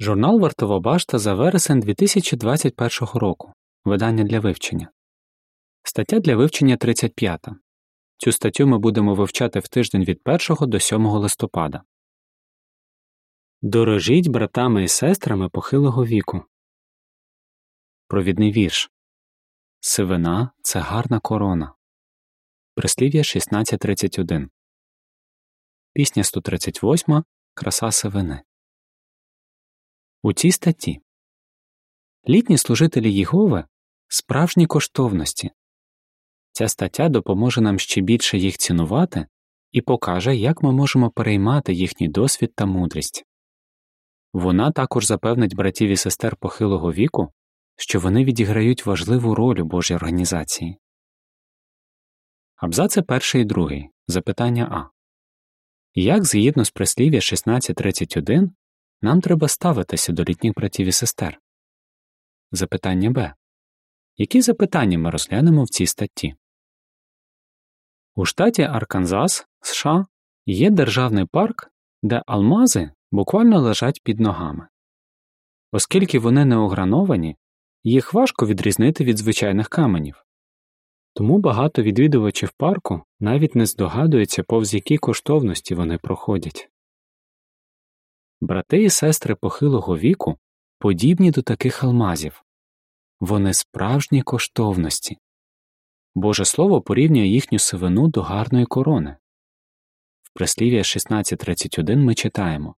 Журнал Вартова башта за вересень 2021 року. Видання для вивчення. Стаття для вивчення 35. Цю статтю ми будемо вивчати в тиждень від 1 до 7 листопада. Дорожіть братами і сестрами похилого віку. Провідний вірш. Сивина це гарна корона. Прислів'я 1631. Пісня 138. Краса сивини. У цій статті літні служителі Єгови справжні коштовності. Ця стаття допоможе нам ще більше їх цінувати і покаже, як ми можемо переймати їхній досвід та мудрість. Вона також запевнить братів і сестер похилого віку, що вони відіграють важливу роль у Божій організації. Абзаци перший і другий. Запитання А. Як згідно з прислів'я 1631 нам треба ставитися до літніх братів і сестер? Запитання Б. Які запитання ми розглянемо в цій статті? У штаті Арканзас, США, є державний парк, де алмази буквально лежать під ногами. Оскільки вони не ограновані, їх важко відрізнити від звичайних каменів. Тому багато відвідувачів парку навіть не здогадуються, повз які коштовності вони проходять. Брати і сестри похилого віку подібні до таких алмазів вони справжні коштовності. Боже Слово порівнює їхню сивину до гарної корони. В прислів'я 1631 ми читаємо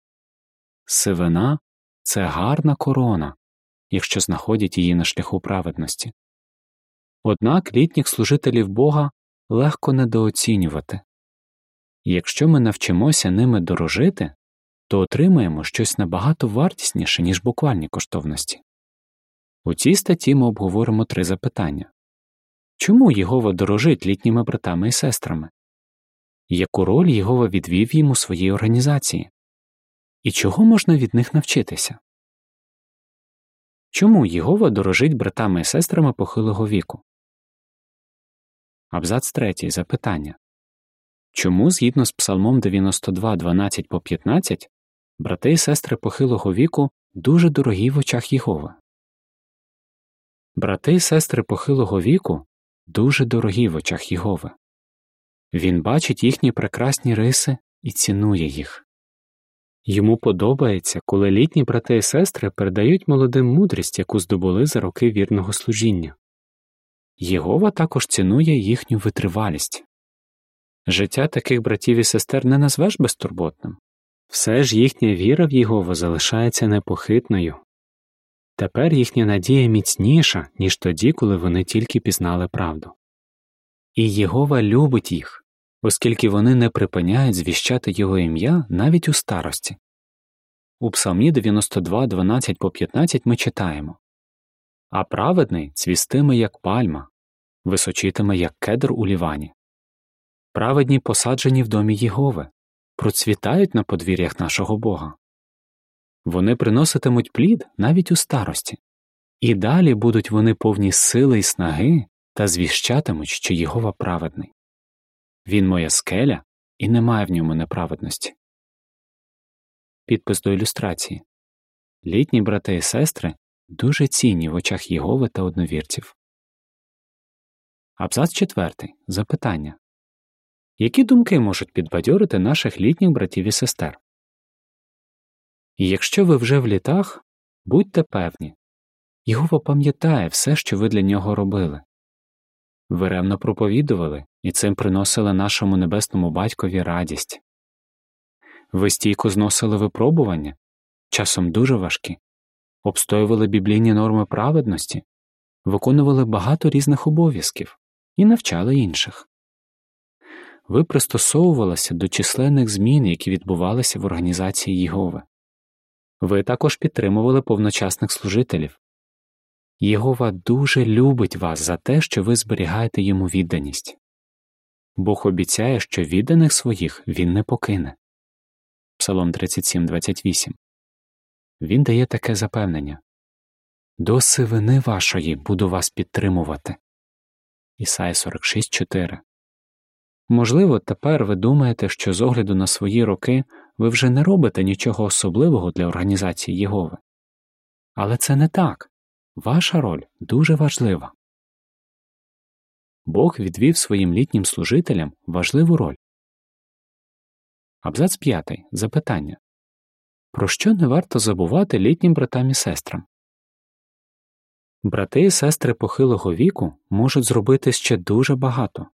Сивина це гарна корона, якщо знаходять її на шляху праведності. Однак літніх служителів Бога легко недооцінювати. Якщо ми навчимося ними дорожити, то отримаємо щось набагато вартісніше, ніж буквальні коштовності. У цій статті ми обговоримо три запитання чому Єгова дорожить літніми братами і сестрами? Яку роль Єгова відвів їм у своїй організації? І чого можна від них навчитися? Чому Єгова дорожить братами і сестрами похилого віку? Абзац 3. Запитання Чому, згідно з Псалмом 92, 12 по 15, брати і сестри похилого віку дуже дорогі в очах Єгови? Брати і сестри похилого віку дуже дорогі в очах Єгови. Він бачить їхні прекрасні риси і цінує їх. Йому подобається, коли літні брати і сестри передають молодим мудрість, яку здобули за роки вірного служіння. Єгова також цінує їхню витривалість. Життя таких братів і сестер не назвеш безтурботним, все ж їхня віра в Єгова залишається непохитною. Тепер їхня надія міцніша, ніж тоді, коли вони тільки пізнали правду. І Єгова любить їх, оскільки вони не припиняють звіщати його ім'я навіть у старості. У Псалмі 92, 12 по 15 ми читаємо А праведний цвістиме, як пальма, височитиме, як кедр у лівані. Праведні посаджені в домі Єгови, процвітають на подвір'ях нашого Бога. Вони приноситимуть плід навіть у старості, і далі будуть вони повні сили й снаги та звіщатимуть, що Єгова праведний. Він моя скеля, і немає в ньому неправедності. Підпис до ілюстрації Літні брати і сестри дуже цінні в очах Єгови та одновірців. Абзац четвертий. Запитання Які думки можуть підбадьорити наших літніх братів і сестер? І якщо ви вже в літах, будьте певні Єгова пам'ятає все, що ви для нього робили. Ви ревно проповідували і цим приносили нашому небесному батькові радість. Ви стійко зносили випробування, часом дуже важкі, обстоювали біблійні норми праведності, виконували багато різних обов'язків і навчали інших. Ви пристосовувалися до численних змін, які відбувалися в організації Єгови. Ви також підтримували повночасних служителів. Єгова дуже любить вас за те, що ви зберігаєте йому відданість. Бог обіцяє, що відданих своїх він не покине. Псалом 37,28 Він дає таке запевнення До сивини вашої буду вас підтримувати. Ісая 46,4 Можливо, тепер ви думаєте, що з огляду на свої роки ви вже не робите нічого особливого для організації Єгови. Але це не так. Ваша роль дуже важлива. Бог відвів своїм літнім служителям важливу роль. Абзац 5. Запитання Про що не варто забувати літнім братам і сестрам? Брати і сестри похилого віку можуть зробити ще дуже багато.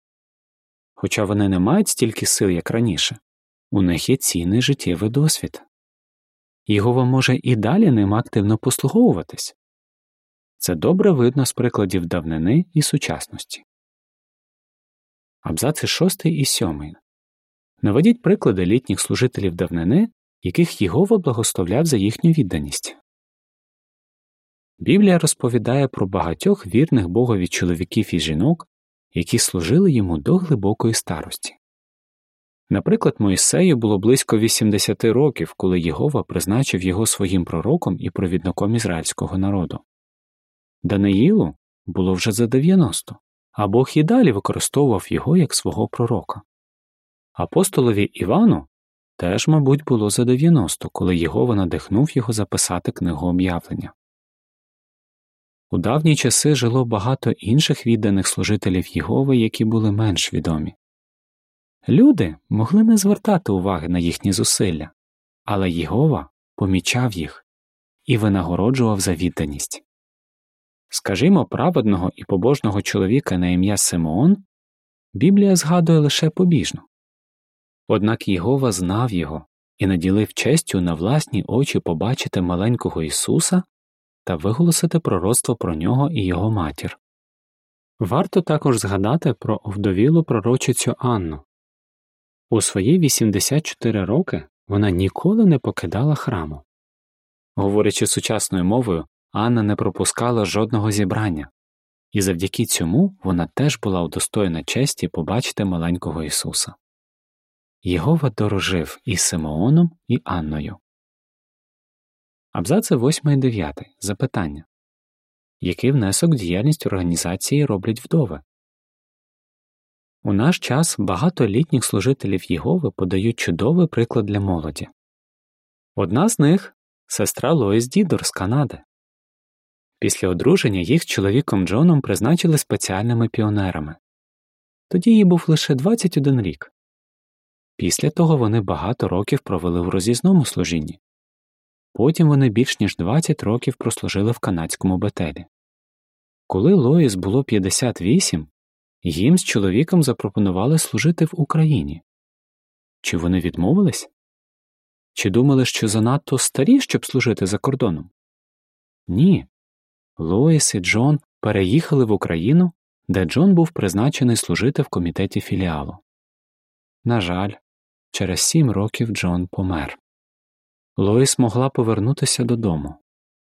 Хоча вони не мають стільки сил, як раніше, у них є цінний життєвий досвід. Його може і далі ним активно послуговуватись. Це добре видно з прикладів давнини і сучасності. Абзаци 6 і 7. Наведіть приклади літніх служителів давнини, яких Єгова благословляв за їхню відданість. Біблія розповідає про багатьох вірних Богові чоловіків і жінок, які служили йому до глибокої старості. Наприклад, Моїсею було близько 80 років, коли Єгова призначив його своїм пророком і провідником ізраїльського народу. Даниїлу було вже за 90, а Бог і далі використовував його як свого пророка. Апостолові Івану теж, мабуть, було за 90, коли Єгова надихнув його записати книгу об'явлення. У давні часи жило багато інших відданих служителів Єгови, які були менш відомі. Люди могли не звертати уваги на їхні зусилля, але Єгова помічав їх і винагороджував за відданість. Скажімо, праведного і побожного чоловіка на ім'я Симеон Біблія згадує лише побіжно. Однак Єгова знав його і наділив честю на власні очі побачити маленького Ісуса та виголосити пророцтво про нього і його матір. Варто також згадати про овдовілу пророчицю Анну. У свої 84 роки вона ніколи не покидала храму. Говорячи сучасною мовою, Анна не пропускала жодного зібрання, і завдяки цьому вона теж була удостоєна честі побачити маленького Ісуса. Єгова дорожив і Симеоном, і Анною. Абзаци 8 і 9. Запитання Який внесок в діяльність організації роблять вдови? У наш час багато літніх служителів Єгови подають чудовий приклад для молоді. Одна з них сестра Лоїс Дідор з Канади. Після одруження їх з чоловіком Джоном призначили спеціальними піонерами. Тоді їй був лише 21 рік. Після того вони багато років провели в роз'їзному служінні. Потім вони більш ніж 20 років прослужили в канадському бетелі. Коли Лоїс було 58, їм з чоловіком запропонували служити в Україні. Чи вони відмовились? Чи думали, що занадто старі, щоб служити за кордоном? Ні. Лоїс і Джон переїхали в Україну, де Джон був призначений служити в комітеті філіалу. На жаль, через сім років Джон помер. Лоїс могла повернутися додому,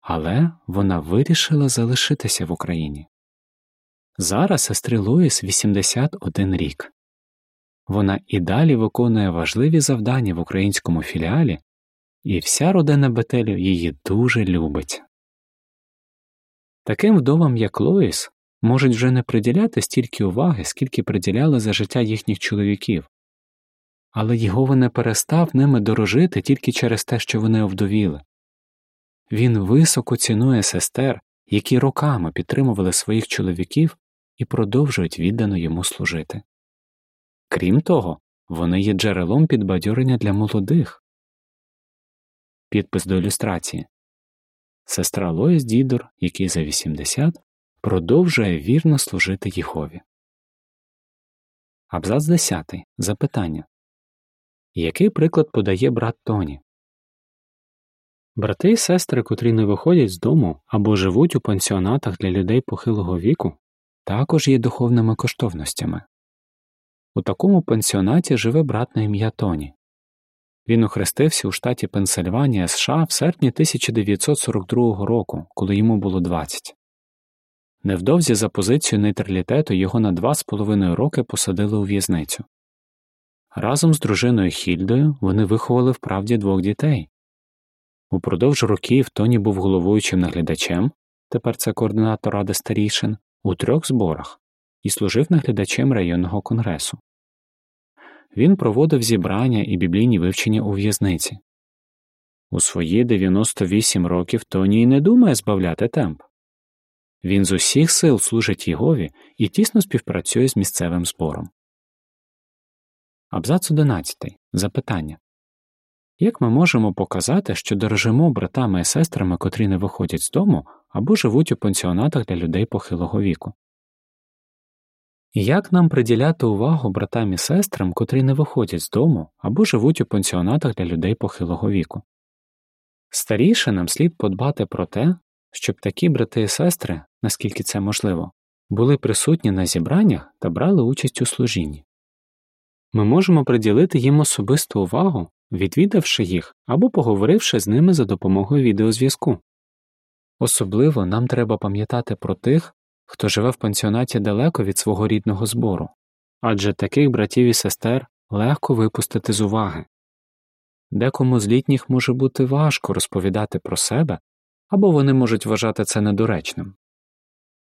але вона вирішила залишитися в Україні. Зараз сестри Лоїс 81 рік. Вона і далі виконує важливі завдання в українському філіалі, і вся родина Бетелів її дуже любить. Таким вдовам, як Лоїс, можуть вже не приділяти стільки уваги, скільки приділяли за життя їхніх чоловіків, але Єгова не перестав ними дорожити тільки через те, що вони овдовіли. Він високо цінує сестер, які роками підтримували своїх чоловіків і продовжують віддано йому служити. Крім того, вони є джерелом підбадьорення для молодих. Підпис до ілюстрації Сестра Лоїс Дідор, який за 80, продовжує вірно служити Єгові. Абзац 10. Запитання який приклад подає брат Тоні? Брати і сестри, котрі не виходять з дому або живуть у пансіонатах для людей похилого віку, також є духовними коштовностями. У такому пансіонаті живе брат на ім'я Тоні. Він охрестився у штаті Пенсильванія США в серпні 1942 року, коли йому було 20. Невдовзі за позицію нейтралітету його на два з половиною роки посадили у в'язницю. Разом з дружиною Хільдою вони виховали в правді двох дітей. Упродовж років Тоні був головуючим наглядачем, тепер це координатор ради старішин, у трьох зборах і служив наглядачем районного конгресу. Він проводив зібрання і біблійні вивчення у в'язниці. У свої 98 років Тоні й не думає збавляти темп. Він з усіх сил служить Єгові і тісно співпрацює з місцевим збором. Абзац 11. Запитання Як ми можемо показати, що дорожимо братами і сестрами, котрі не виходять з дому або живуть у пансіонатах для людей похилого віку? Як нам приділяти увагу братам і сестрам, котрі не виходять з дому або живуть у пансіонатах для людей похилого віку? Старіше нам слід подбати про те, щоб такі брати і сестри, наскільки це можливо, були присутні на зібраннях та брали участь у служінні. Ми можемо приділити їм особисту увагу, відвідавши їх або поговоривши з ними за допомогою відеозв'язку. Особливо нам треба пам'ятати про тих, хто живе в пансіонаті далеко від свого рідного збору, адже таких братів і сестер легко випустити з уваги. Декому з літніх може бути важко розповідати про себе, або вони можуть вважати це недоречним.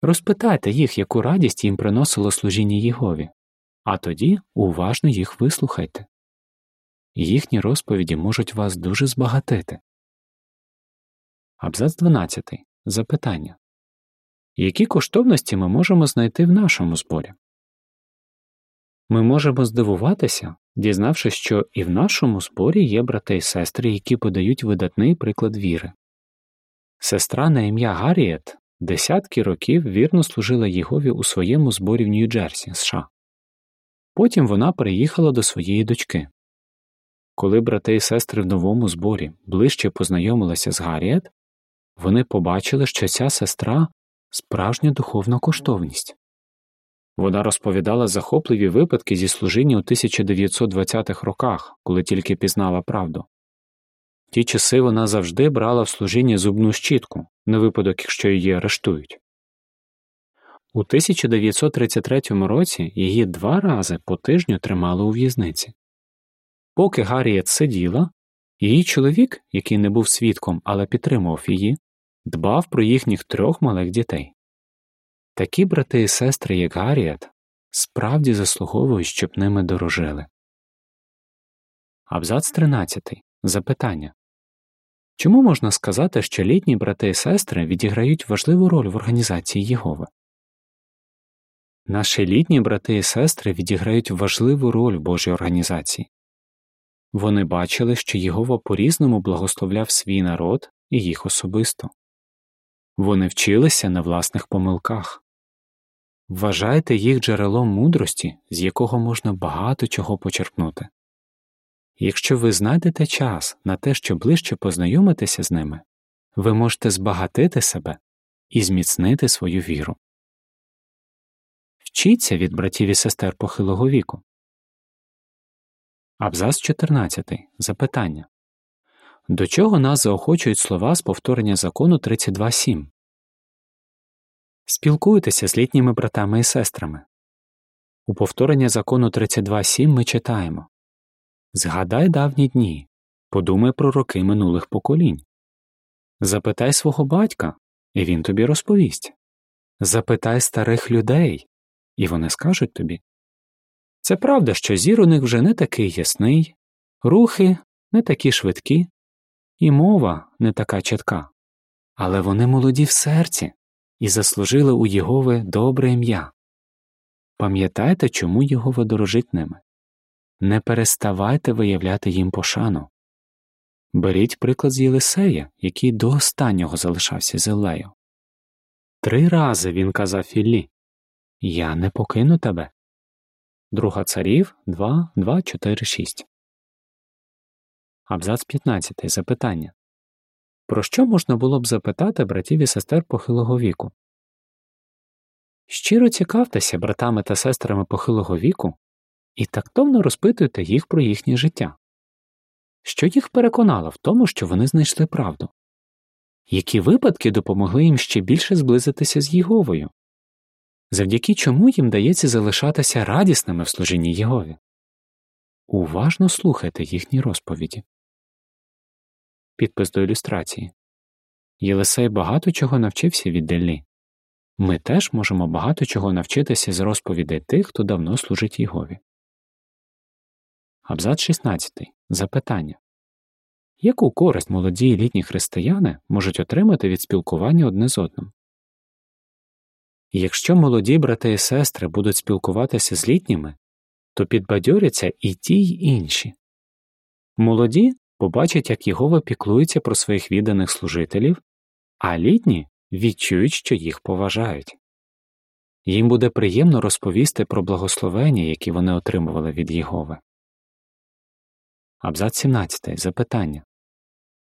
Розпитайте їх, яку радість їм приносило служіння Єгові, а тоді уважно їх вислухайте. Їхні розповіді можуть вас дуже збагатити. Абзац 12. Запитання Які коштовності ми можемо знайти в нашому зборі? Ми можемо здивуватися, дізнавшись, що і в нашому зборі є брати й сестри, які подають видатний приклад віри. Сестра на ім'я Гарріет десятки років вірно служила Єгові у своєму зборі в Нью-Джерсі, США. Потім вона переїхала до своєї дочки. Коли брати і сестри в новому зборі ближче познайомилися з Гарріет, вони побачили, що ця сестра справжня духовна коштовність. Вона розповідала захопливі випадки зі служіння у 1920-х роках, коли тільки пізнала правду. В Ті часи вона завжди брала в служіння зубну щітку, на випадок, якщо її арештують. У 1933 році її два рази по тижню тримали у в'язниці. Поки Гарріет сиділа, її чоловік, який не був свідком, але підтримував її, дбав про їхніх трьох малих дітей. Такі брати і сестри, як Гарріет, справді заслуговують, щоб ними дорожили. Абзац 13. Запитання Чому можна сказати, що літні брати і сестри відіграють важливу роль в організації Єгови? Наші літні брати і сестри відіграють важливу роль в Божій організації. Вони бачили, що Єгова по різному благословляв свій народ і їх особисто. Вони вчилися на власних помилках. Вважайте їх джерелом мудрості, з якого можна багато чого почерпнути. Якщо ви знайдете час на те, щоб ближче познайомитися з ними, ви можете збагатити себе і зміцнити свою віру. Вчіться від братів і сестер похилого віку. Абзац 14. Запитання До чого нас заохочують слова з повторення закону 32.7? Спілкуйтеся з літніми братами і сестрами. У повторення закону 32.7 ми читаємо Згадай давні дні, подумай про роки минулих поколінь. Запитай свого батька, і він тобі розповість. Запитай старих людей, і вони скажуть тобі. Це правда, що зір у них вже не такий ясний, рухи не такі швидкі, і мова не така чітка, але вони молоді в серці і заслужили у Єгови добре ім'я. Пам'ятайте, чому Єгова дорожить ними. Не переставайте виявляти їм пошану. Беріть приклад з Єлисея, який до останнього залишався зелею. Три рази він казав Філлі Я не покину тебе. Друга царів 2, 2, 4, 6. Абзац 15. Запитання Про що можна було б запитати братів і сестер похилого віку? Щиро цікавтеся братами та сестрами похилого віку і тактовно розпитуйте їх про їхнє життя. Що їх переконало в тому, що вони знайшли правду? Які випадки допомогли їм ще більше зблизитися з Єговою? Завдяки чому їм дається залишатися радісними в служінні Єгові? Уважно слухайте їхні розповіді. Підпис до ілюстрації Єлисей багато чого навчився від Деллі. Ми теж можемо багато чого навчитися з розповідей тих, хто давно служить Єгові. Абзац 16. Запитання яку користь молоді і літні християни можуть отримати від спілкування одне з одним. Якщо молоді брати і сестри будуть спілкуватися з літніми, то підбадьоряться і ті, й інші. Молоді побачать, як Єгова піклується про своїх відданих служителів, а літні відчують, що їх поважають. Їм буде приємно розповісти про благословення, які вони отримували від Єгови. Абзац 17. Запитання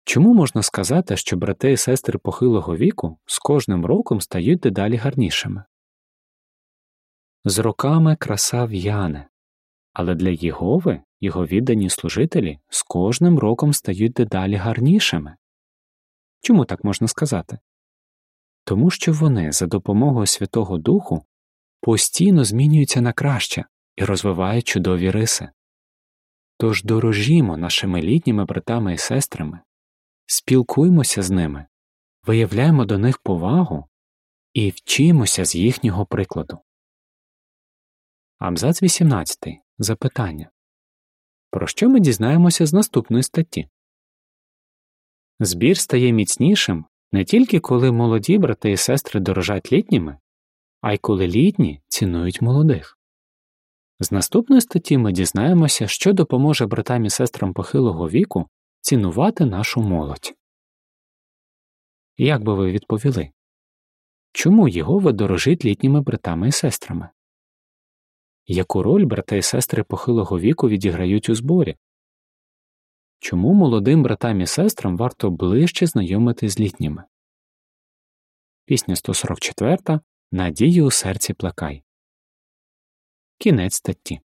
Чому можна сказати, що брати і сестри похилого віку з кожним роком стають дедалі гарнішими? З роками краса в'яне, але для Єгови його віддані служителі з кожним роком стають дедалі гарнішими. Чому так можна сказати? Тому що вони за допомогою Святого Духу постійно змінюються на краще і розвивають чудові риси. Тож дорожімо нашими літніми братами і сестрами, спілкуймося з ними, виявляємо до них повагу і вчимося з їхнього прикладу. Абзац 18. Запитання Про що ми дізнаємося з наступної статті? Збір стає міцнішим не тільки коли молоді брати і сестри дорожать літніми, а й коли літні цінують молодих. З наступної статті ми дізнаємося, що допоможе братам і сестрам похилого віку цінувати нашу молодь. Як би ви відповіли? Чому Єгова дорожить літніми братами і сестрами? Яку роль брати і сестри похилого віку відіграють у зборі? Чому молодим братам і сестрам варто ближче знайомити з літніми? Пісня 144 Надію у серці плекай. Кінець статті.